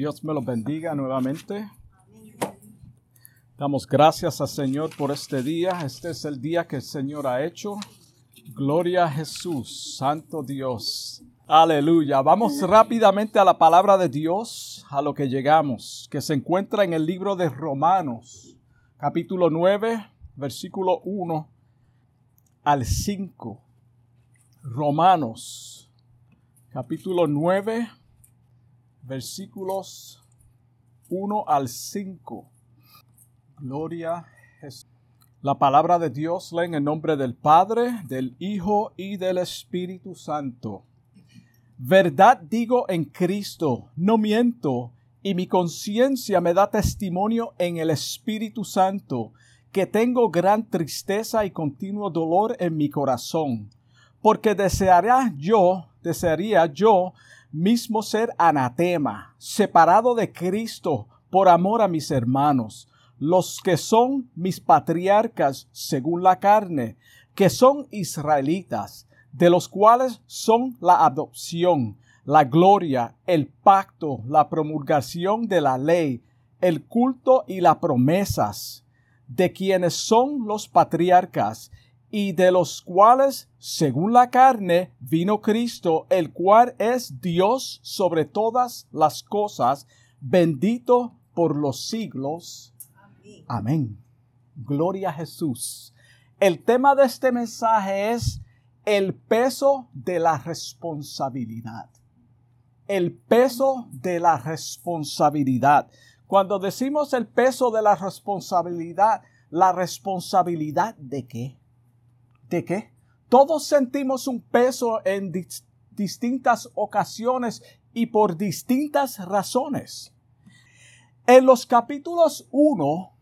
Dios me los bendiga nuevamente. Damos gracias al Señor por este día. Este es el día que el Señor ha hecho. Gloria a Jesús, Santo Dios. Aleluya. Vamos rápidamente a la palabra de Dios, a lo que llegamos, que se encuentra en el libro de Romanos, capítulo 9, versículo 1 al 5. Romanos, capítulo 9, versículos 1 al 5. Gloria a Jesús. La palabra de Dios lee en el nombre del Padre, del Hijo y del Espíritu Santo. Verdad digo en Cristo, no miento, y mi conciencia me da testimonio en el Espíritu Santo, que tengo gran tristeza y continuo dolor en mi corazón, porque desearía yo, desearía yo mismo ser anatema, separado de Cristo por amor a mis hermanos, los que son mis patriarcas según la carne, que son israelitas, de los cuales son la adopción, la gloria, el pacto, la promulgación de la ley, el culto y las promesas, de quienes son los patriarcas, y de los cuales, según la carne, vino Cristo, el cual es Dios sobre todas las cosas, bendito por los siglos. Amén. Gloria a Jesús. El tema de este mensaje es el peso de la responsabilidad. El peso de la responsabilidad. Cuando decimos el peso de la responsabilidad, ¿la responsabilidad de qué? ¿De qué? Todos sentimos un peso en distintas ocasiones y por distintas razones. En los capítulos 1,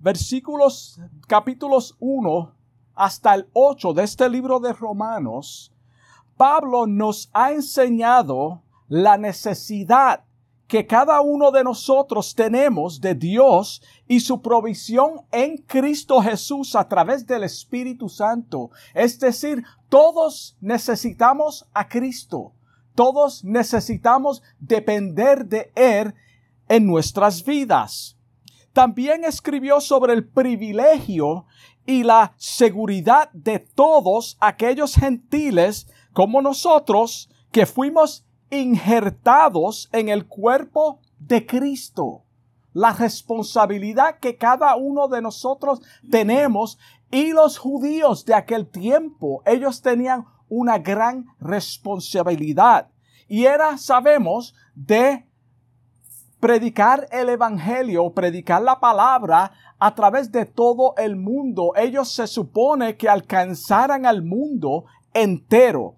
versículos, capítulos 1 hasta el 8 de este libro de Romanos, Pablo nos ha enseñado la necesidad que cada uno de nosotros tenemos de Dios y su provisión en Cristo Jesús a través del Espíritu Santo. Es decir, todos necesitamos a Cristo. Todos necesitamos depender de Él en nuestras vidas. También escribió sobre el privilegio y la seguridad de todos aquellos gentiles como nosotros que fuimos injertados en el cuerpo de Cristo. La responsabilidad que cada uno de nosotros tenemos y los judíos de aquel tiempo, ellos tenían una gran responsabilidad. Y era, sabemos, de predicar el Evangelio, predicar la palabra a través de todo el mundo. Ellos se supone que alcanzaran al mundo entero.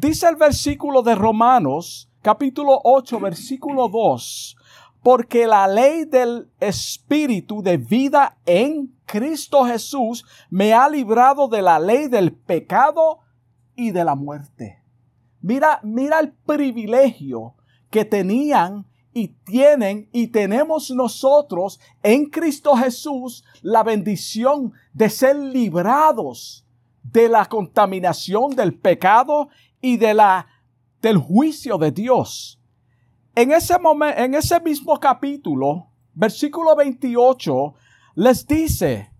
Dice el versículo de Romanos, capítulo 8, versículo 2, porque la ley del Espíritu de vida en Cristo Jesús me ha librado de la ley del pecado y de la muerte. Mira, mira el privilegio que tenían y tienen y tenemos nosotros en Cristo Jesús la bendición de ser librados de la contaminación del pecado y de la, del juicio de Dios. En ese momento, en ese mismo capítulo, versículo 28, les dice,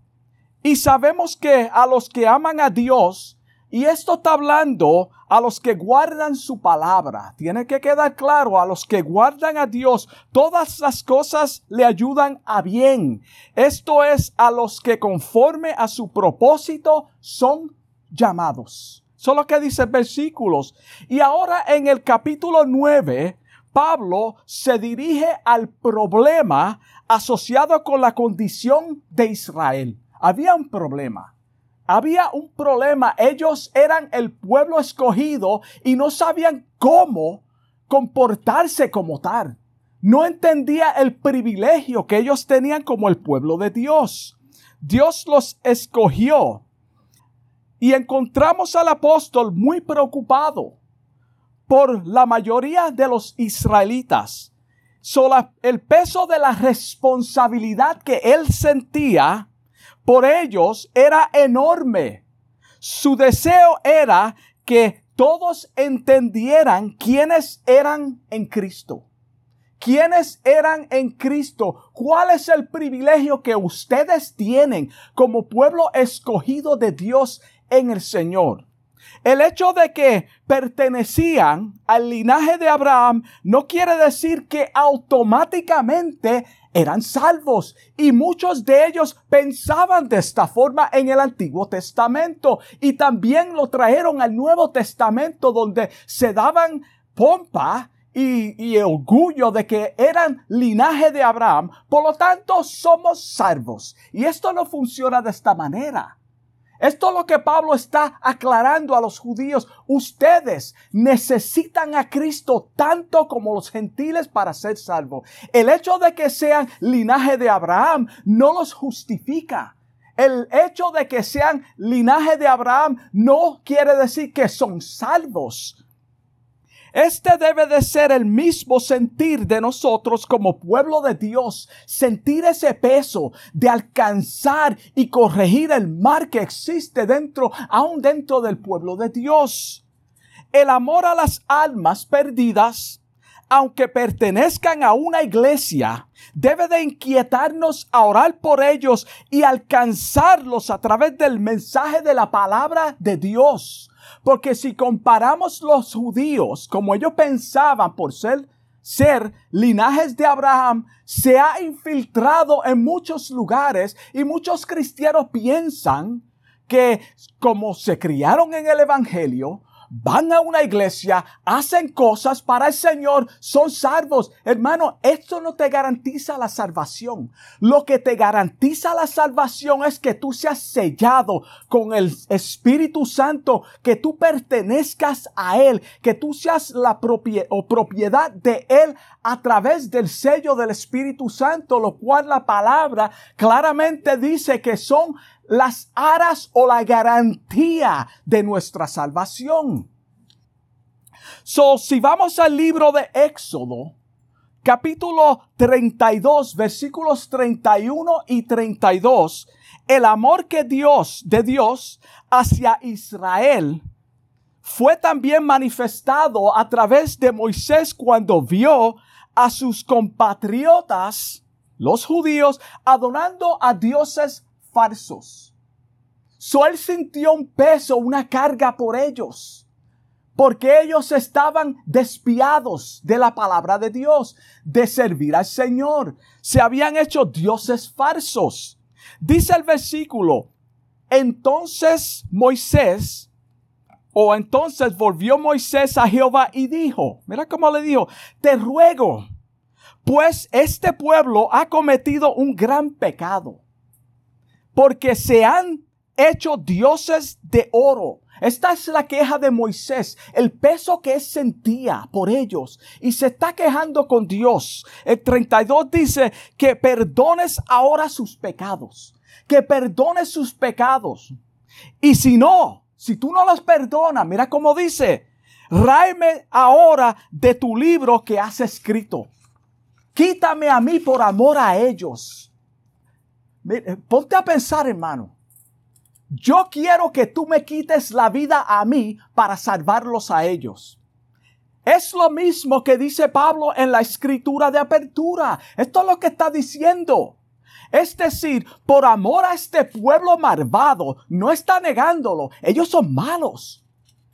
y sabemos que a los que aman a Dios, y esto está hablando a los que guardan su palabra. Tiene que quedar claro, a los que guardan a Dios, todas las cosas le ayudan a bien. Esto es a los que conforme a su propósito son llamados. Solo que dice versículos. Y ahora en el capítulo 9, Pablo se dirige al problema asociado con la condición de Israel. Había un problema. Había un problema. Ellos eran el pueblo escogido y no sabían cómo comportarse como tal. No entendía el privilegio que ellos tenían como el pueblo de Dios. Dios los escogió y encontramos al apóstol muy preocupado por la mayoría de los israelitas. El peso de la responsabilidad que él sentía por ellos era enorme. Su deseo era que todos entendieran quiénes eran en Cristo. quiénes eran en Cristo, cuál es el privilegio que ustedes tienen como pueblo escogido de Dios en el Señor. El hecho de que pertenecían al linaje de Abraham no quiere decir que automáticamente eran salvos y muchos de ellos pensaban de esta forma en el Antiguo Testamento y también lo trajeron al Nuevo Testamento donde se daban pompa y, orgullo de que eran linaje de Abraham, por lo tanto somos salvos. Y esto no funciona de esta manera. Esto es lo que Pablo está aclarando a los judíos. Ustedes necesitan a Cristo tanto como los gentiles para ser salvos. El hecho de que sean linaje de Abraham no los justifica. El hecho de que sean linaje de Abraham no quiere decir que son salvos. Este debe de ser el mismo sentir de nosotros como pueblo de Dios, sentir ese peso de alcanzar y corregir el mal que existe dentro, aún dentro del pueblo de Dios. El amor a las almas perdidas, aunque pertenezcan a una iglesia, debe de inquietarnos a orar por ellos y alcanzarlos a través del mensaje de la palabra de Dios. Porque si comparamos los judíos como ellos pensaban por ser, ser linajes de Abraham, se ha infiltrado en muchos lugares y muchos cristianos piensan que como se criaron en el Evangelio, van a una iglesia, hacen cosas para el Señor, son salvos. Hermano, esto no te garantiza la salvación. Lo que te garantiza la salvación es que tú seas sellado con el Espíritu Santo, que tú pertenezcas a Él, que tú seas la propiedad de Él a través del sello del Espíritu Santo, lo cual la palabra claramente dice que son las aras o la garantía de nuestra salvación. So, si vamos al libro de Éxodo, capítulo 32, versículos 31 y 32, el amor que Dios, de Dios hacia Israel, fue también manifestado a través de Moisés cuando vio a sus compatriotas, los judíos, adorando a dioses falsos. So él sintió un peso, una carga por ellos, porque ellos estaban despiados de la palabra de Dios, de servir al Señor. Se habían hecho dioses falsos. Dice el versículo, entonces Moisés, o entonces volvió Moisés a Jehová y dijo, mira cómo le dijo, te ruego, pues este pueblo ha cometido un gran pecado porque se han hecho dioses de oro. Esta es la queja de Moisés, el peso que él sentía por ellos y se está quejando con Dios. El 32 dice que perdones ahora sus pecados, que perdones sus pecados. Y si no, si tú no los perdonas, mira cómo dice, ráeme ahora de tu libro que has escrito. Quítame a mí por amor a ellos. Ponte a pensar, hermano. Yo quiero que tú me quites la vida a mí para salvarlos a ellos. Es lo mismo que dice Pablo en la escritura de apertura. Esto es lo que está diciendo. Es decir, por amor a este pueblo malvado, no está negándolo. Ellos son malos.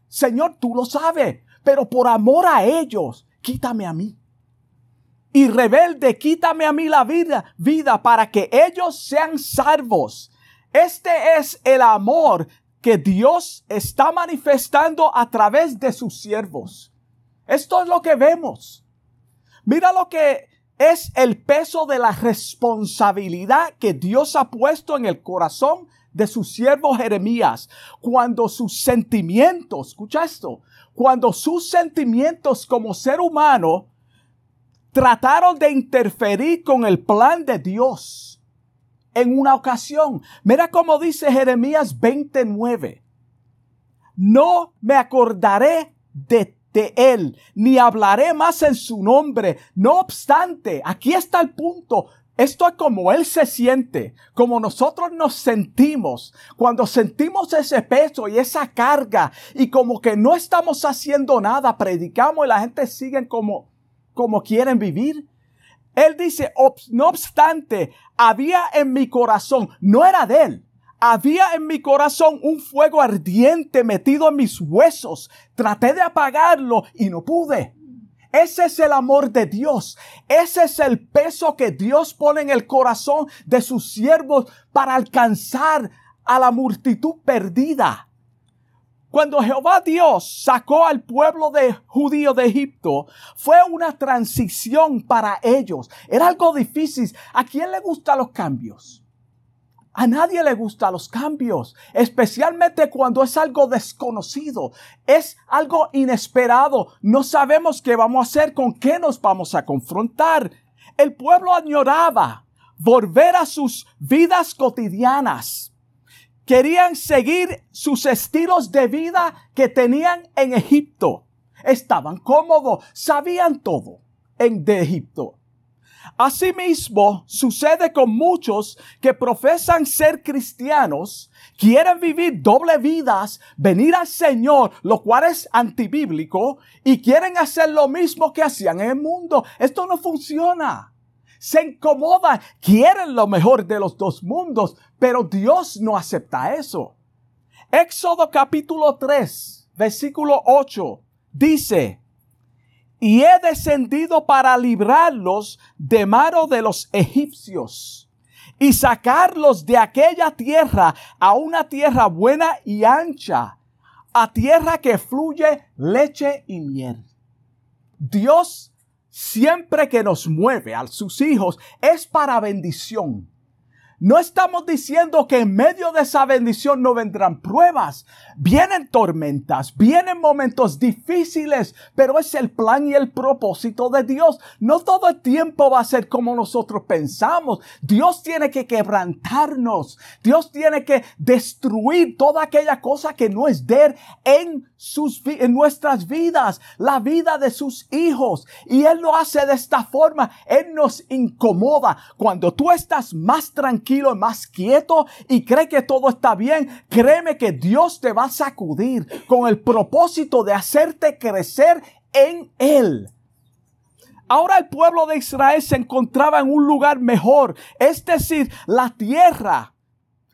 Señor, tú lo sabes. Pero por amor a ellos, quítame a mí y rebelde, quítame a mí la vida, vida para que ellos sean salvos. Este es el amor que Dios está manifestando a través de sus siervos. Esto es lo que vemos. Mira lo que es el peso de la responsabilidad que Dios ha puesto en el corazón de su siervo Jeremías. Cuando sus sentimientos, escucha esto, cuando sus sentimientos como ser humano trataron de interferir con el plan de Dios en una ocasión. Mira cómo dice Jeremías 29. No me acordaré de, él, ni hablaré más en su nombre. No obstante, aquí está el punto. Esto es como Él se siente, como nosotros nos sentimos, cuando sentimos ese peso y esa carga y como que no estamos haciendo nada, predicamos y la gente sigue como, como quieren vivir. Él dice, no obstante, había en mi corazón, no era de él, había en mi corazón un fuego ardiente metido en mis huesos. Traté de apagarlo y no pude. Ese es el amor de Dios. Ese es el peso que Dios pone en el corazón de sus siervos para alcanzar a la multitud perdida. Cuando Jehová Dios sacó al pueblo de judío de Egipto, fue una transición para ellos. Era algo difícil. ¿A quién le gustan los cambios? A nadie le gustan los cambios, especialmente cuando es algo desconocido, es algo inesperado. No sabemos qué vamos a hacer, con qué nos vamos a confrontar. El pueblo añoraba volver a sus vidas cotidianas. Querían seguir sus estilos de vida que tenían en Egipto. Estaban cómodos, sabían todo en de Egipto. Asimismo, sucede con muchos que profesan ser cristianos, quieren vivir doble vidas, venir al Señor, lo cual es antibíblico, y quieren hacer lo mismo que hacían en el mundo. Esto no funciona. Se incomodan, quieren lo mejor de los dos mundos, pero Dios no acepta eso. Éxodo capítulo 3, versículo 8, dice, y he descendido para librarlos de mano de los egipcios y sacarlos de aquella tierra a una tierra buena y ancha, a tierra que fluye leche y miel. Dios siempre que nos mueve a sus hijos es para bendición. No estamos diciendo que en medio de esa bendición no vendrán pruebas. Vienen tormentas, vienen momentos difíciles, pero es el plan y el propósito de Dios. No todo el tiempo va a ser como nosotros pensamos. Dios tiene que quebrantarnos. Dios tiene que destruir toda aquella cosa que no es de él en sus en nuestras vidas, la vida de sus hijos. Y él lo hace de esta forma. Él nos incomoda. Cuando tú estás más tranquilo más quieto y cree que todo está bien, créeme que Dios te va a sacudir con el propósito de hacerte crecer en Él. Ahora el pueblo de Israel se encontraba en un lugar mejor, es decir, la tierra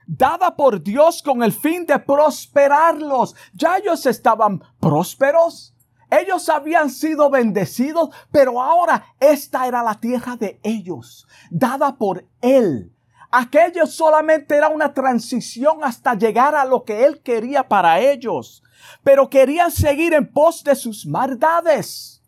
dada por Dios con el fin de prosperarlos. Ya ellos estaban prósperos. Ellos habían sido bendecidos, pero ahora esta era la tierra de ellos, dada por Él. Aquello solamente era una transición hasta llegar a lo que Él quería para ellos. Pero querían seguir en pos de sus maldades.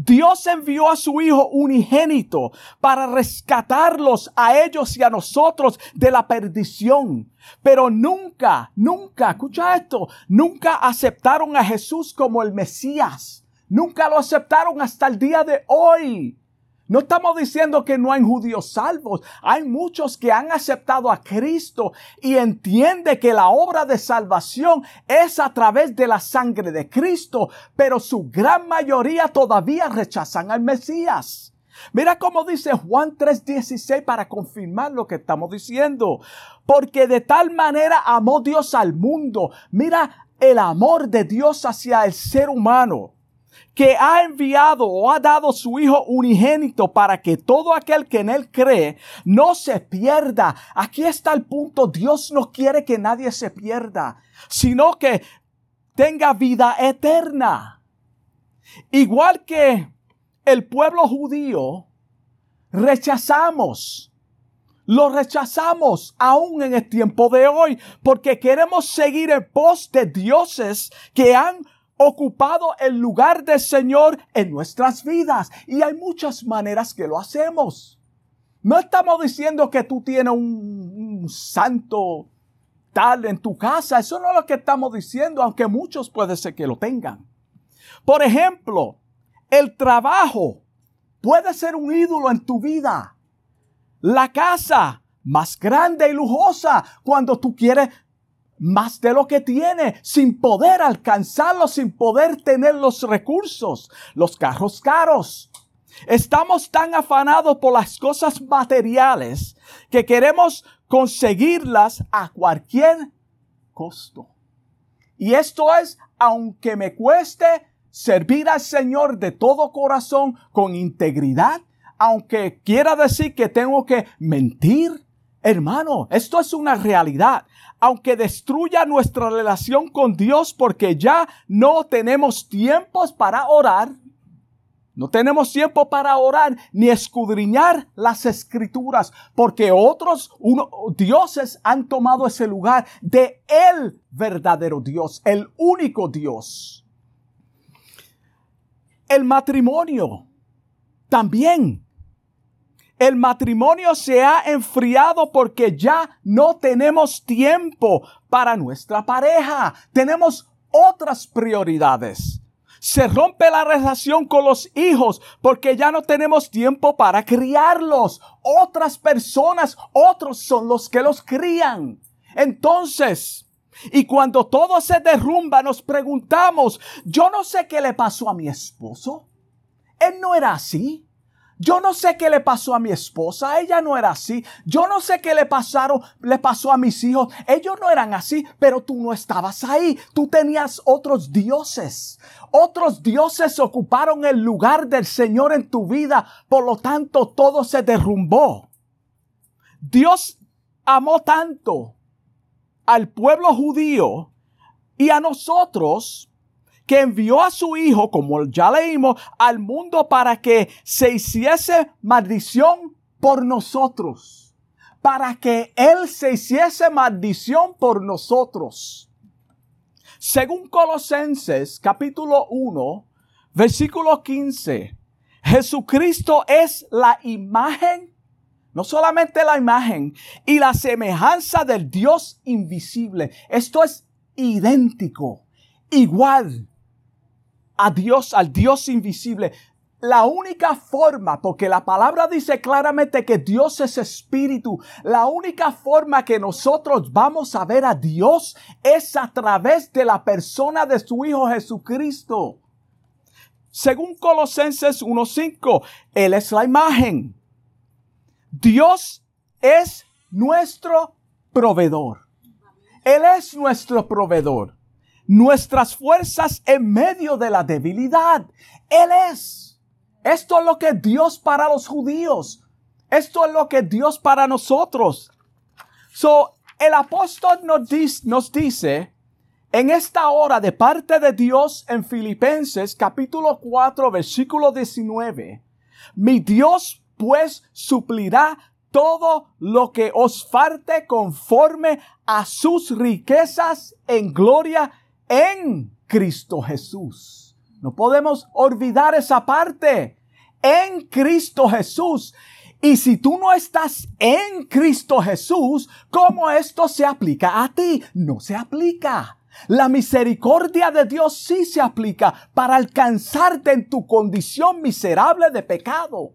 Dios envió a su Hijo unigénito para rescatarlos a ellos y a nosotros de la perdición. Pero nunca, nunca, escucha esto, nunca aceptaron a Jesús como el Mesías. Nunca lo aceptaron hasta el día de hoy. No estamos diciendo que no hay judíos salvos. Hay muchos que han aceptado a Cristo y entiende que la obra de salvación es a través de la sangre de Cristo, pero su gran mayoría todavía rechazan al Mesías. Mira cómo dice Juan 3:16 para confirmar lo que estamos diciendo. Porque de tal manera amó Dios al mundo. Mira el amor de Dios hacia el ser humano que ha enviado o ha dado su Hijo unigénito para que todo aquel que en Él cree no se pierda. Aquí está el punto. Dios no quiere que nadie se pierda, sino que tenga vida eterna. Igual que el pueblo judío, rechazamos. Lo rechazamos aún en el tiempo de hoy porque queremos seguir en pos de dioses que han ocupado el lugar del Señor en nuestras vidas. Y hay muchas maneras que lo hacemos. No estamos diciendo que tú tienes un, santo tal en tu casa. Eso no es lo que estamos diciendo, aunque muchos puede ser que lo tengan. Por ejemplo, el trabajo puede ser un ídolo en tu vida. La casa más grande y lujosa cuando tú quieres más de lo que tiene, sin poder alcanzarlo, sin poder tener los recursos, los carros caros. Estamos tan afanados por las cosas materiales que queremos conseguirlas a cualquier costo. Y esto es, aunque me cueste servir al Señor de todo corazón, con integridad, aunque quiera decir que tengo que mentir, hermano, esto es una realidad. Aunque destruya nuestra relación con Dios porque ya no tenemos tiempos para orar, no tenemos tiempo para orar ni escudriñar las escrituras, porque otros dioses han tomado ese lugar de el verdadero Dios, el único Dios. El matrimonio también. El matrimonio se ha enfriado porque ya no tenemos tiempo para nuestra pareja. Tenemos otras prioridades. Se rompe la relación con los hijos porque ya no tenemos tiempo para criarlos. Otras personas, otros son los que los crían. Entonces, y cuando todo se derrumba, nos preguntamos, yo no sé qué le pasó a mi esposo. Él no era así. Yo no sé qué le pasó a mi esposa, ella no era así. Yo no sé qué le pasaron, le pasó a mis hijos, ellos no eran así, pero tú no estabas ahí. Tú tenías otros dioses. Otros dioses ocuparon el lugar del Señor en tu vida, por lo tanto todo se derrumbó. Dios amó tanto al pueblo judío y a nosotros que envió a su Hijo, como ya leímos, al mundo para que se hiciese maldición por nosotros. Para que Él se hiciese maldición por nosotros. Según Colosenses capítulo 1, versículo 15, Jesucristo es la imagen, no solamente la imagen, y la semejanza del Dios invisible. Esto es idéntico, igual, a Dios, al Dios invisible. La única forma, porque la palabra dice claramente que Dios es espíritu, la única forma que nosotros vamos a ver a Dios es a través de la persona de su Hijo Jesucristo. Según Colosenses 1.5, Él es la imagen. Dios es nuestro proveedor. Él es nuestro proveedor nuestras fuerzas en medio de la debilidad. Él es. Esto es lo que Dios para los judíos. Esto es lo que Dios para nosotros. So, el apóstol nos dice, nos dice en esta hora de parte de Dios en Filipenses capítulo 4 versículo 19, mi Dios pues suplirá todo lo que os falte conforme a sus riquezas en gloria en Cristo Jesús. No podemos olvidar esa parte. En Cristo Jesús. Y si tú no estás en Cristo Jesús, ¿cómo esto se aplica a ti? No se aplica. La misericordia de Dios sí se aplica para alcanzarte en tu condición miserable de pecado.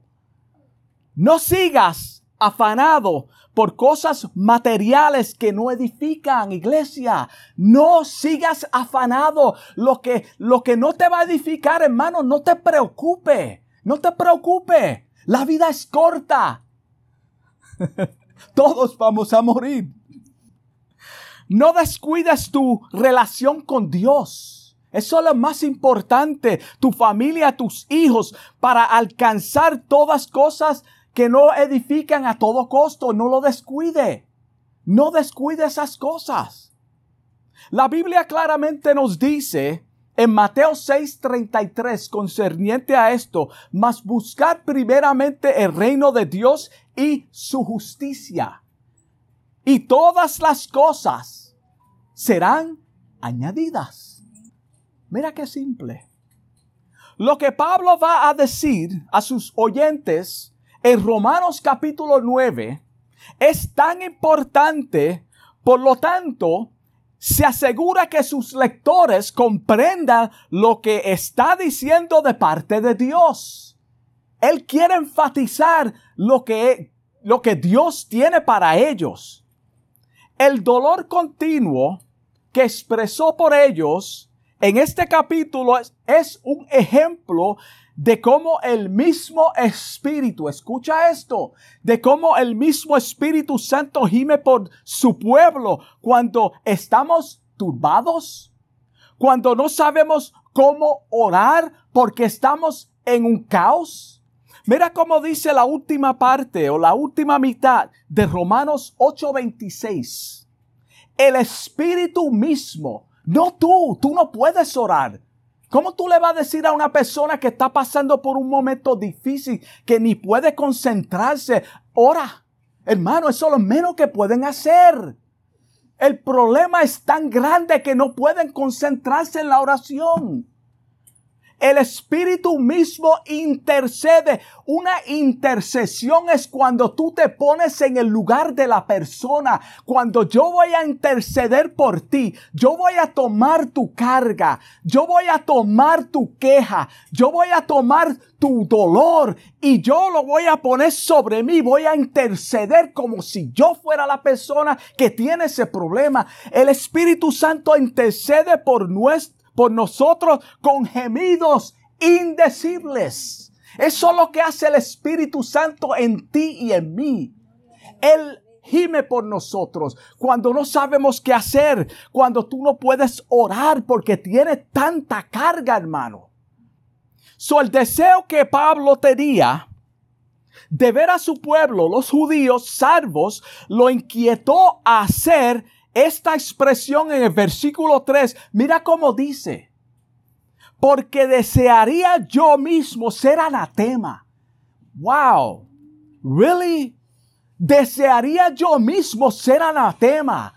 No sigas afanado por cosas materiales que no edifican, iglesia. No sigas afanado. Lo que, lo que no te va a edificar, hermano, no te preocupe. No te preocupe. La vida es corta. Todos vamos a morir. No descuides tu relación con Dios. Eso es lo más importante. Tu familia, tus hijos, para alcanzar todas cosas que no edifican a todo costo, no lo descuide. No descuide esas cosas. La Biblia claramente nos dice en Mateo 6:33 concerniente a esto, mas buscad primeramente el reino de Dios y su justicia. Y todas las cosas serán añadidas. Mira qué simple. Lo que Pablo va a decir a sus oyentes en Romanos capítulo 9 es tan importante, por lo tanto, se asegura que sus lectores comprendan lo que está diciendo de parte de Dios. Él quiere enfatizar lo que, lo que Dios tiene para ellos. El dolor continuo que expresó por ellos en este capítulo es, un ejemplo de cómo el mismo Espíritu, escucha esto, de cómo el mismo Espíritu Santo gime por su pueblo cuando estamos turbados, cuando no sabemos cómo orar porque estamos en un caos, Mira cómo dice la última parte o la última mitad de Romanos 8:26. El Espíritu mismo, no tú, tú no puedes orar. ¿Cómo tú le vas a decir a una persona que está pasando por un momento difícil, que ni puede concentrarse? Ora, hermano, eso es lo menos que pueden hacer. El problema es tan grande que no pueden concentrarse en la oración. El Espíritu mismo intercede. Una intercesión es cuando tú te pones en el lugar de la persona. Cuando yo voy a interceder por ti, yo voy a tomar tu carga, yo voy a tomar tu queja, yo voy a tomar tu dolor y yo lo voy a poner sobre mí, voy a interceder como si yo fuera la persona que tiene ese problema. El Espíritu Santo intercede por nuestro por nosotros con gemidos indecibles. Eso es lo que hace el Espíritu Santo en ti y en mí. Él gime por nosotros cuando no sabemos qué hacer, cuando tú no puedes orar porque tiene tanta carga, hermano. So, el deseo que Pablo tenía de ver a su pueblo, los judíos salvos, lo inquietó a hacer esta expresión en el versículo 3, mira cómo dice, porque desearía yo mismo ser anatema. Wow, really? Desearía yo mismo ser anatema.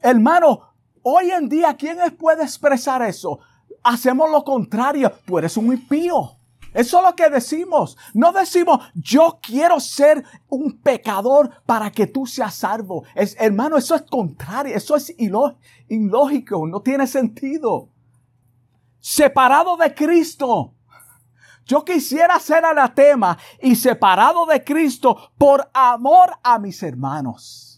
Hermano, hoy en día, ¿quién puede expresar eso? Hacemos lo contrario, tú eres un impío. Eso es lo que decimos. No decimos, yo quiero ser un pecador para que tú seas salvo. Es, hermano, eso es contrario. Eso es ilógico. No tiene sentido. Separado de Cristo. Yo quisiera ser anatema y separado de Cristo por amor a mis hermanos.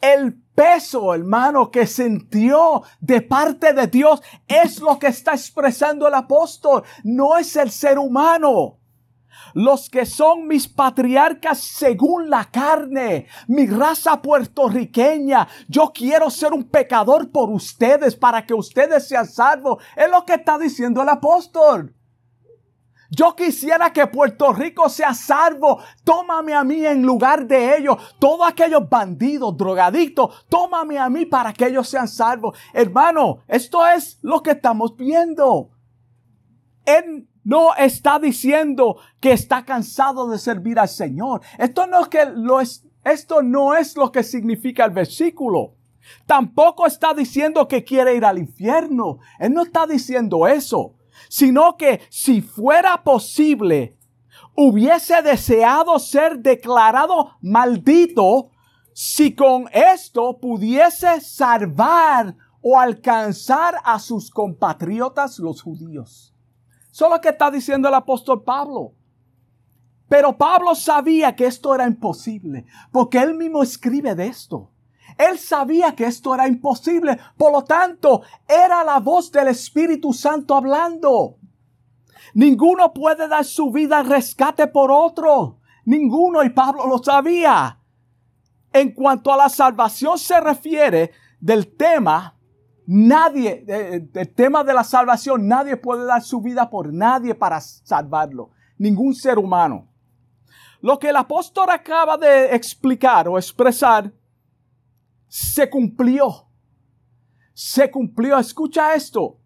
El peso, hermano, que sintió de parte de Dios es lo que está expresando el apóstol, no es el ser humano. Los que son mis patriarcas según la carne, mi raza puertorriqueña, yo quiero ser un pecador por ustedes para que ustedes sean salvos. Es lo que está diciendo el apóstol. Yo quisiera que Puerto Rico sea salvo. Tómame a mí en lugar de ellos. Todos aquellos bandidos, drogadictos, tómame a mí para que ellos sean salvos. Hermano, esto es lo que estamos viendo. Él no está diciendo que está cansado de servir al Señor. Esto no es que lo es, esto no es lo que significa el versículo. Tampoco está diciendo que quiere ir al infierno. Él no está diciendo eso sino que si fuera posible, hubiese deseado ser declarado maldito si con esto pudiese salvar o alcanzar a sus compatriotas los judíos. Solo que está diciendo el apóstol Pablo. Pero Pablo sabía que esto era imposible, porque él mismo escribe de esto. Él sabía que esto era imposible. Por lo tanto, era la voz del Espíritu Santo hablando. Ninguno puede dar su vida al rescate por otro. Ninguno, y Pablo lo sabía. En cuanto a la salvación se refiere del tema, nadie, del tema de la salvación, nadie puede dar su vida por nadie para salvarlo. Ningún ser humano. Lo que el apóstol acaba de explicar o expresar se cumplió. Se cumplió. Escucha esto.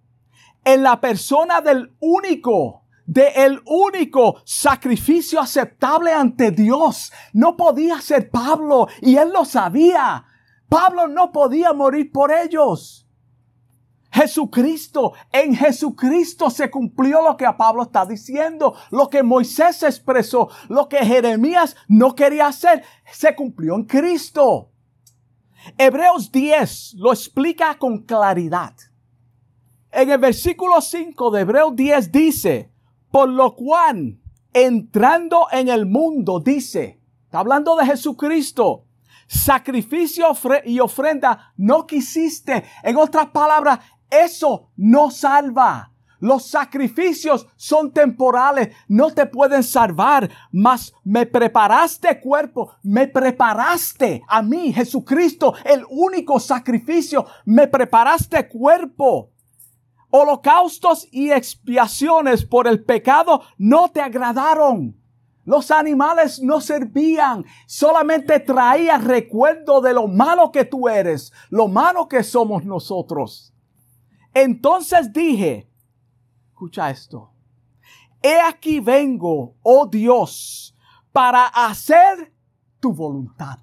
En la persona del único, de el único sacrificio aceptable ante Dios. No podía ser Pablo y él lo sabía. Pablo no podía morir por ellos. Jesucristo, en Jesucristo se cumplió lo que a Pablo está diciendo, lo que Moisés expresó, lo que Jeremías no quería hacer, se cumplió en Cristo. Hebreos 10 lo explica con claridad. En el versículo 5 de Hebreos 10 dice, por lo cual, entrando en el mundo, dice, está hablando de Jesucristo, sacrificio y ofrenda no quisiste. En otras palabras, eso no salva. Los sacrificios son temporales, no te pueden salvar, mas me preparaste cuerpo, me preparaste a mí, Jesucristo, el único sacrificio, me preparaste cuerpo. Holocaustos y expiaciones por el pecado no te agradaron. Los animales no servían, solamente traía recuerdo de lo malo que tú eres, lo malo que somos nosotros. Entonces dije, escucha esto, he aquí vengo, oh Dios, para hacer tu voluntad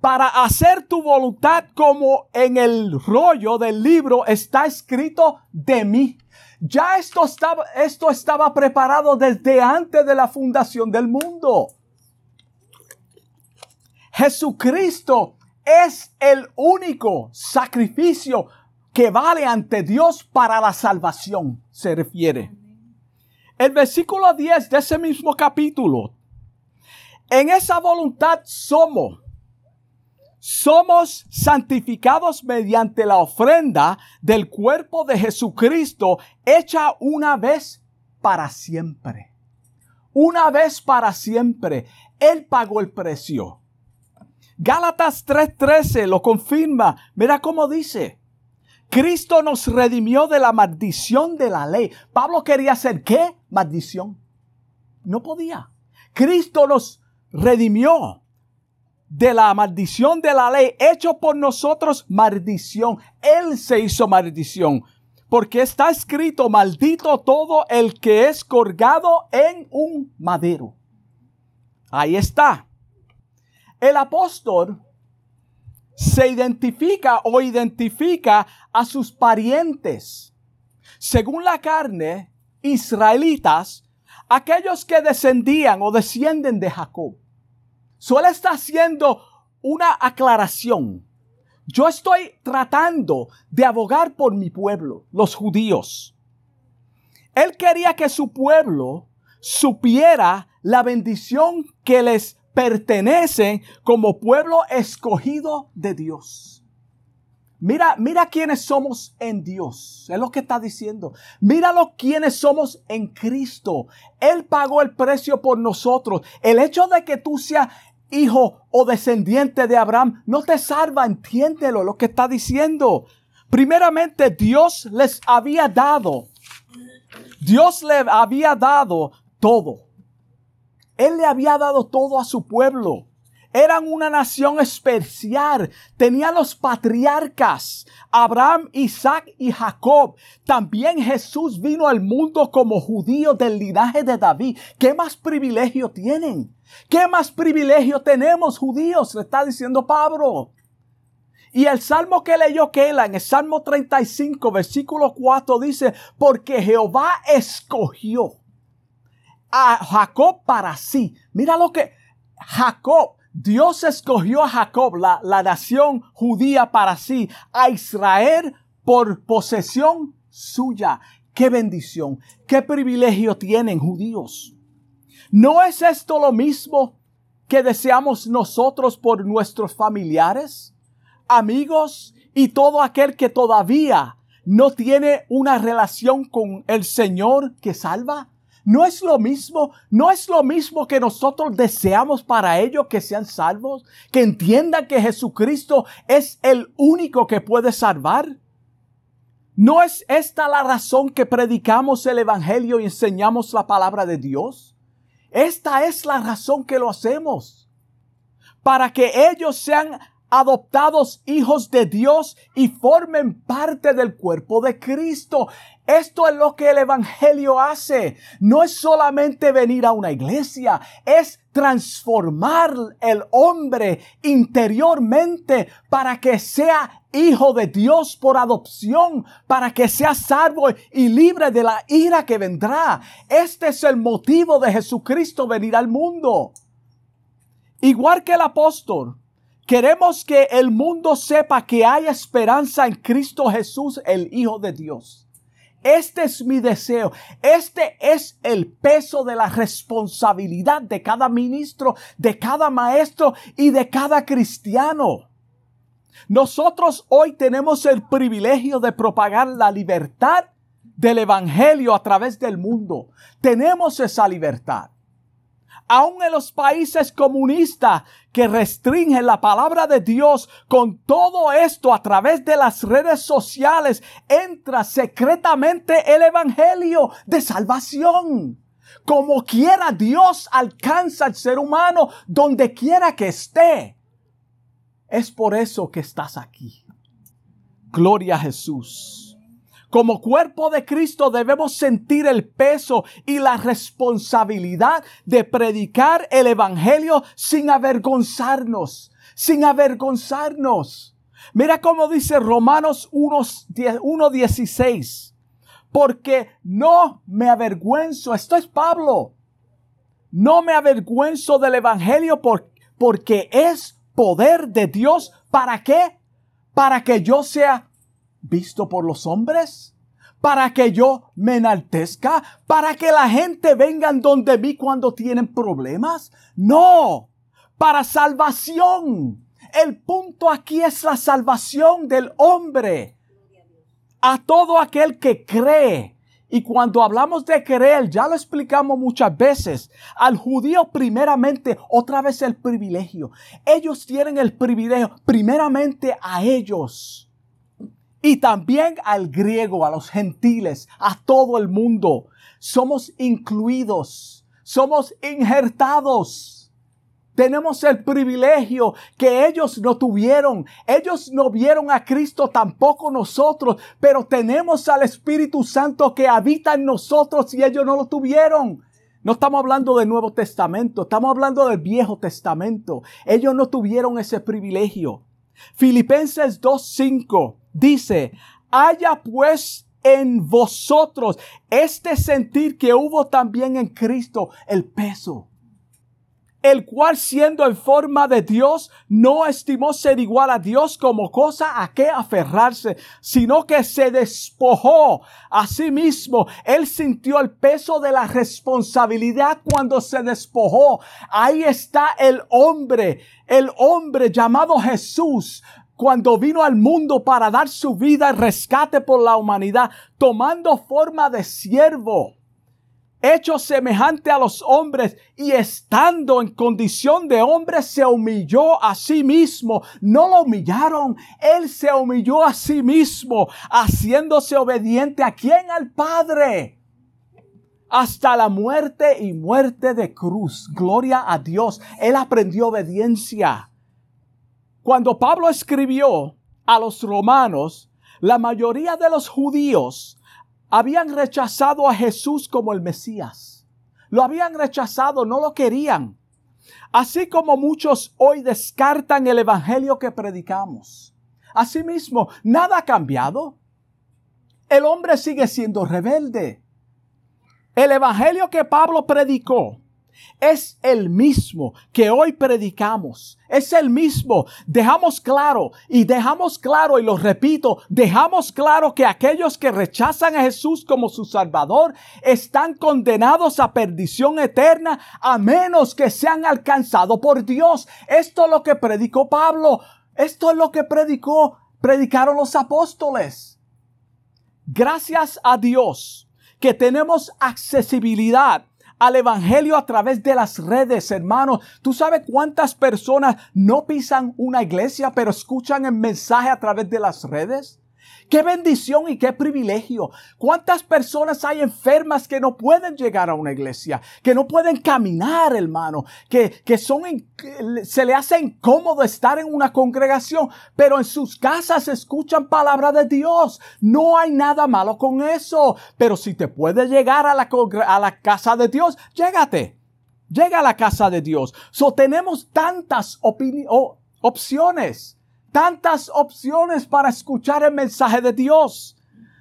para hacer tu voluntad como en el rollo del libro está escrito de mí. Ya esto estaba, esto estaba preparado desde antes de la fundación del mundo. Jesucristo es el único sacrificio que vale ante Dios para la salvación, se refiere. El versículo 10 de ese mismo capítulo. En esa voluntad somos somos santificados mediante la ofrenda del cuerpo de Jesucristo hecha una vez para siempre. Una vez para siempre. Él pagó el precio. Gálatas 3:13 lo confirma. Mira cómo dice. Cristo nos redimió de la maldición de la ley. Pablo quería hacer qué? Maldición. No podía. Cristo nos redimió de la maldición de la ley, hecho por nosotros maldición. Él se hizo maldición. Porque está escrito, maldito todo el que es colgado en un madero. Ahí está. El apóstol se identifica o identifica a sus parientes. Según la carne, israelitas, aquellos que descendían o descienden de Jacob. Solo está haciendo una aclaración. Yo estoy tratando de abogar por mi pueblo, los judíos. Él quería que su pueblo supiera la bendición que les pertenece como pueblo escogido de Dios. Mira, mira quiénes somos en Dios. Es lo que está diciendo. Míralo quiénes somos en Cristo. Él pagó el precio por nosotros. El hecho de que tú seas hijo o descendiente de Abraham no te salva, entiéndelo lo que está diciendo. Primeramente, Dios les había dado, Dios le había dado todo. Él le había dado todo a su pueblo. Eran una nación especial. Tenía los patriarcas, Abraham, Isaac y Jacob. También Jesús vino al mundo como judío del linaje de David. ¿Qué más privilegio tienen? ¿Qué más privilegio tenemos judíos? Le está diciendo Pablo. Y el salmo que leyó Kela en el Salmo 35, versículo 4 dice, porque Jehová escogió a Jacob para sí. Mira lo que Jacob, Dios escogió a Jacob, la, la nación judía para sí, a Israel por posesión suya. Qué bendición, qué privilegio tienen judíos. ¿No es esto lo mismo que deseamos nosotros por nuestros familiares, amigos y todo aquel que todavía no tiene una relación con el Señor que salva? ¿No es lo mismo? ¿No es lo mismo que nosotros deseamos para ellos que sean salvos? Que entiendan que Jesucristo es el único que puede salvar. ¿No es esta la razón que predicamos el Evangelio y enseñamos la palabra de Dios? Esta es la razón que lo hacemos. Para que ellos sean adoptados hijos de Dios y formen parte del cuerpo de Cristo. Esto es lo que el Evangelio hace. No es solamente venir a una iglesia, es transformar el hombre interiormente para que sea hijo de Dios por adopción, para que sea salvo y libre de la ira que vendrá. Este es el motivo de Jesucristo venir al mundo. Igual que el apóstol, queremos que el mundo sepa que hay esperanza en Cristo Jesús, el Hijo de Dios. Este es mi deseo. Este es el peso de la responsabilidad de cada ministro, de cada maestro y de cada cristiano. Nosotros hoy tenemos el privilegio de propagar la libertad del Evangelio a través del mundo. Tenemos esa libertad. Aún en los países comunistas que restringen la palabra de Dios, con todo esto a través de las redes sociales, entra secretamente el Evangelio de salvación. Como quiera Dios alcanza al ser humano donde quiera que esté. Es por eso que estás aquí. Gloria a Jesús. Como cuerpo de Cristo debemos sentir el peso y la responsabilidad de predicar el Evangelio sin avergonzarnos, sin avergonzarnos. Mira cómo dice Romanos 1.16. Porque no me avergüenzo, esto es Pablo. No me avergüenzo del Evangelio porque es poder de Dios. ¿Para qué? Para que yo sea visto por los hombres. Para que yo me enaltezca. Para que la gente venga donde mí cuando tienen problemas. No. Para salvación. El punto aquí es la salvación del hombre. A todo aquel que cree. Y cuando hablamos de creer, ya lo explicamos muchas veces, al judío primeramente, otra vez el privilegio. Ellos tienen el privilegio primeramente a ellos. Y también al griego, a los gentiles, a todo el mundo. Somos incluidos, somos injertados. Tenemos el privilegio que ellos no tuvieron. Ellos no vieron a Cristo, tampoco nosotros, pero tenemos al Espíritu Santo que habita en nosotros y ellos no lo tuvieron. No estamos hablando del Nuevo Testamento, estamos hablando del Viejo Testamento. Ellos no tuvieron ese privilegio. Filipenses 2.5 dice, haya pues en vosotros este sentir que hubo también en Cristo, el peso el cual siendo en forma de Dios, no estimó ser igual a Dios como cosa a que aferrarse, sino que se despojó a sí mismo. Él sintió el peso de la responsabilidad cuando se despojó. Ahí está el hombre, el hombre llamado Jesús, cuando vino al mundo para dar su vida en rescate por la humanidad, tomando forma de siervo hecho semejante a los hombres y estando en condición de hombre se humilló a sí mismo. No lo humillaron, él se humilló a sí mismo, haciéndose obediente a quien? Al Padre. Hasta la muerte y muerte de cruz. Gloria a Dios. Él aprendió obediencia. Cuando Pablo escribió a los romanos, la mayoría de los judíos habían rechazado a Jesús como el Mesías. Lo habían rechazado, no lo querían. Así como muchos hoy descartan el Evangelio que predicamos. Asimismo, nada ha cambiado. El hombre sigue siendo rebelde. El Evangelio que Pablo predicó es el mismo que hoy predicamos. Es el mismo. Dejamos claro y dejamos claro y lo repito, dejamos claro que aquellos que rechazan a Jesús como su Salvador están condenados a perdición eterna a menos que sean alcanzados por Dios. Esto es lo que predicó Pablo. Esto es lo que predicó, predicaron los apóstoles. Gracias a Dios que tenemos accesibilidad al Evangelio a través de las redes, hermanos. ¿Tú sabes cuántas personas no pisan una iglesia, pero escuchan el mensaje a través de las redes? Qué bendición y qué privilegio. ¿Cuántas personas hay enfermas que no pueden llegar a una iglesia? Que no pueden caminar, hermano. Que, que son, se le hace incómodo estar en una congregación, pero en sus casas escuchan palabra de Dios. No hay nada malo con eso. Pero si te puedes llegar a la, a la casa de Dios, llégate. Llega a la casa de Dios. So tenemos tantas opciones tantas opciones para escuchar el mensaje de Dios.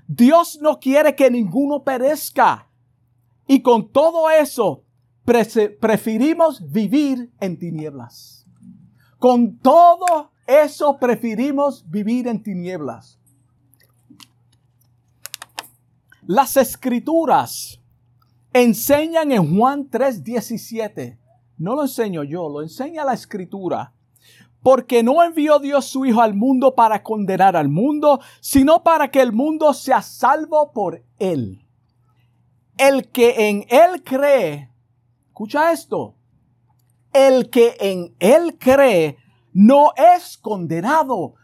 Dios no quiere que ninguno perezca. Y con todo eso, preferimos vivir en tinieblas. Con todo eso, preferimos vivir en tinieblas. Las escrituras enseñan en Juan 3:17. No lo enseño yo, lo enseña la escritura porque no envió Dios su Hijo al mundo para condenar al mundo, sino para que el mundo sea salvo por él. El que en él cree, escucha esto, el que en él cree no es condenado.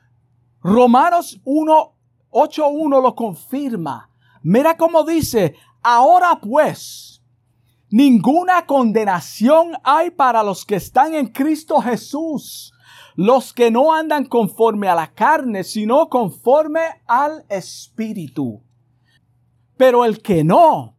Romanos 1, 8.1 lo confirma. Mira cómo dice, ahora pues, Ninguna condenación hay para los que están en Cristo Jesús, los que no andan conforme a la carne, sino conforme al Espíritu. Pero el que no,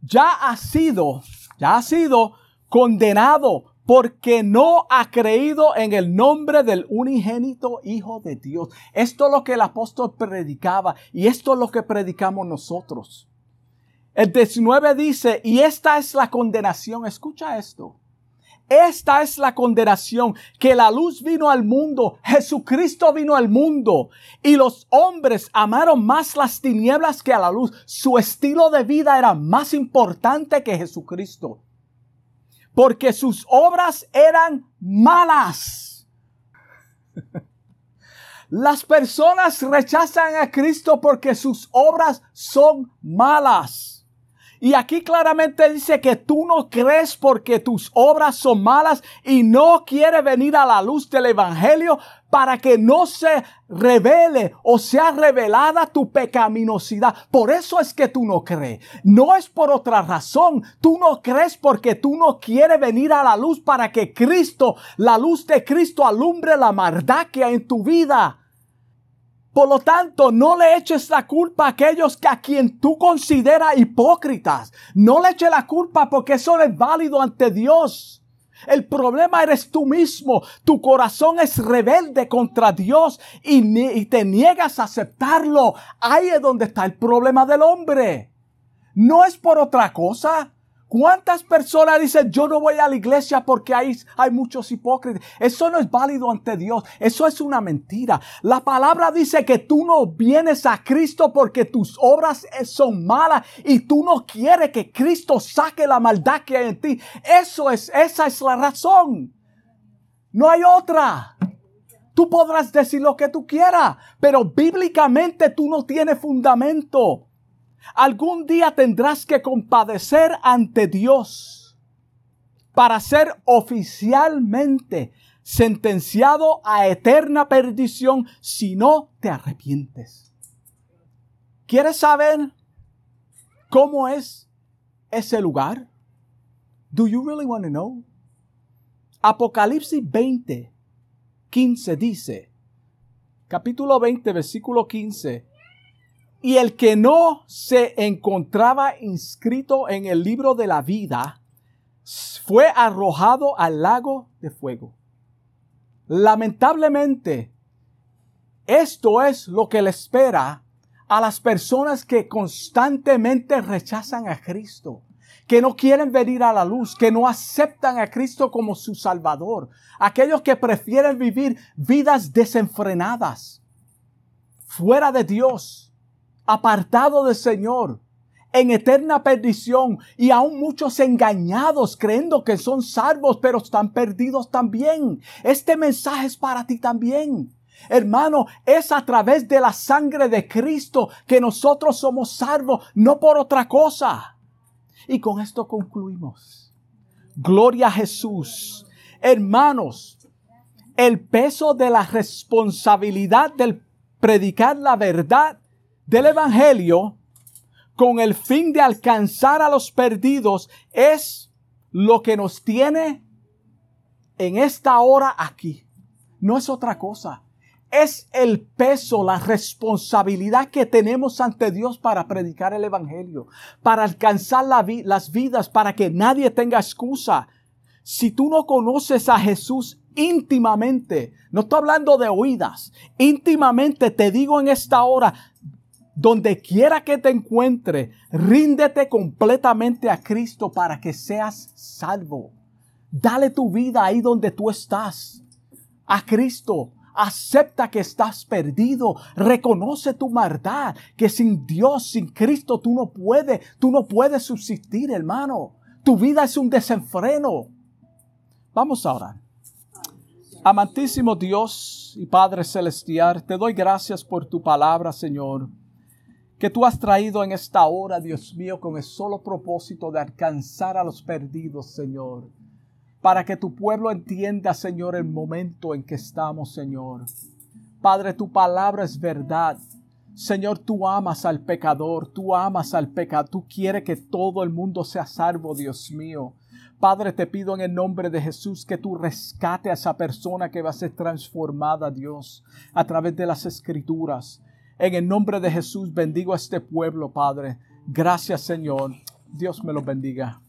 ya ha sido, ya ha sido condenado porque no ha creído en el nombre del unigénito Hijo de Dios. Esto es lo que el apóstol predicaba y esto es lo que predicamos nosotros. El 19 dice, y esta es la condenación, escucha esto. Esta es la condenación, que la luz vino al mundo, Jesucristo vino al mundo, y los hombres amaron más las tinieblas que a la luz. Su estilo de vida era más importante que Jesucristo, porque sus obras eran malas. Las personas rechazan a Cristo porque sus obras son malas. Y aquí claramente dice que tú no crees porque tus obras son malas y no quieres venir a la luz del Evangelio para que no se revele o sea revelada tu pecaminosidad. Por eso es que tú no crees. No es por otra razón. Tú no crees porque tú no quieres venir a la luz para que Cristo, la luz de Cristo alumbre la maldad que hay en tu vida. Por lo tanto, no le eches la culpa a aquellos que a quien tú consideras hipócritas. No le eches la culpa porque eso es válido ante Dios. El problema eres tú mismo. Tu corazón es rebelde contra Dios y, y, te niegas a aceptarlo. Ahí es donde está el problema del hombre. No es por otra cosa. ¿Cuántas personas dicen yo no voy a la iglesia porque hay, hay muchos hipócritas? Eso no es válido ante Dios. Eso es una mentira. La palabra dice que tú no vienes a Cristo porque tus obras son malas y tú no quieres que Cristo saque la maldad que hay en ti. Eso es, esa es la razón. No hay otra. Tú podrás decir lo que tú quieras, pero bíblicamente tú no tienes fundamento. Algún día tendrás que compadecer ante Dios para ser oficialmente sentenciado a eterna perdición si no te arrepientes. ¿Quieres saber cómo es ese lugar? Do you really want to know? Apocalipsis 20, 15 dice, capítulo 20, versículo 15, y el que no se encontraba inscrito en el libro de la vida fue arrojado al lago de fuego. Lamentablemente, esto es lo que le espera a las personas que constantemente rechazan a Cristo, que no quieren venir a la luz, que no aceptan a Cristo como su Salvador, aquellos que prefieren vivir vidas desenfrenadas, fuera de Dios apartado del Señor, en eterna perdición y aún muchos engañados creyendo que son salvos pero están perdidos también. Este mensaje es para ti también. Hermano, es a través de la sangre de Cristo que nosotros somos salvos, no por otra cosa. Y con esto concluimos. Gloria a Jesús. Hermanos, el peso de la responsabilidad del predicar la verdad del Evangelio con el fin de alcanzar a los perdidos es lo que nos tiene en esta hora aquí. No es otra cosa. Es el peso, la responsabilidad que tenemos ante Dios para predicar el Evangelio, para alcanzar las vidas, para que nadie tenga excusa. Si tú no conoces a Jesús íntimamente, no estoy hablando de oídas, íntimamente te digo en esta hora, donde quiera que te encuentre, ríndete completamente a Cristo para que seas salvo. Dale tu vida ahí donde tú estás. A Cristo. Acepta que estás perdido. Reconoce tu maldad. Que sin Dios, sin Cristo, tú no puedes, tú no puedes subsistir, hermano. Tu vida es un desenfreno. Vamos a orar. Amantísimo Dios y Padre Celestial, te doy gracias por tu palabra, Señor que tú has traído en esta hora, Dios mío, con el solo propósito de alcanzar a los perdidos, Señor. Para que tu pueblo entienda, Señor, el momento en que estamos, Señor. Padre, tu palabra es verdad. Señor, tú amas al pecador, tú amas al pecador, tú quieres que todo el mundo sea salvo, Dios mío. Padre, te pido en el nombre de Jesús que tú rescate a esa persona que va a ser transformada, Dios, a través de las escrituras. En el nombre de Jesús bendigo a este pueblo, Padre. Gracias, Señor. Dios me lo bendiga.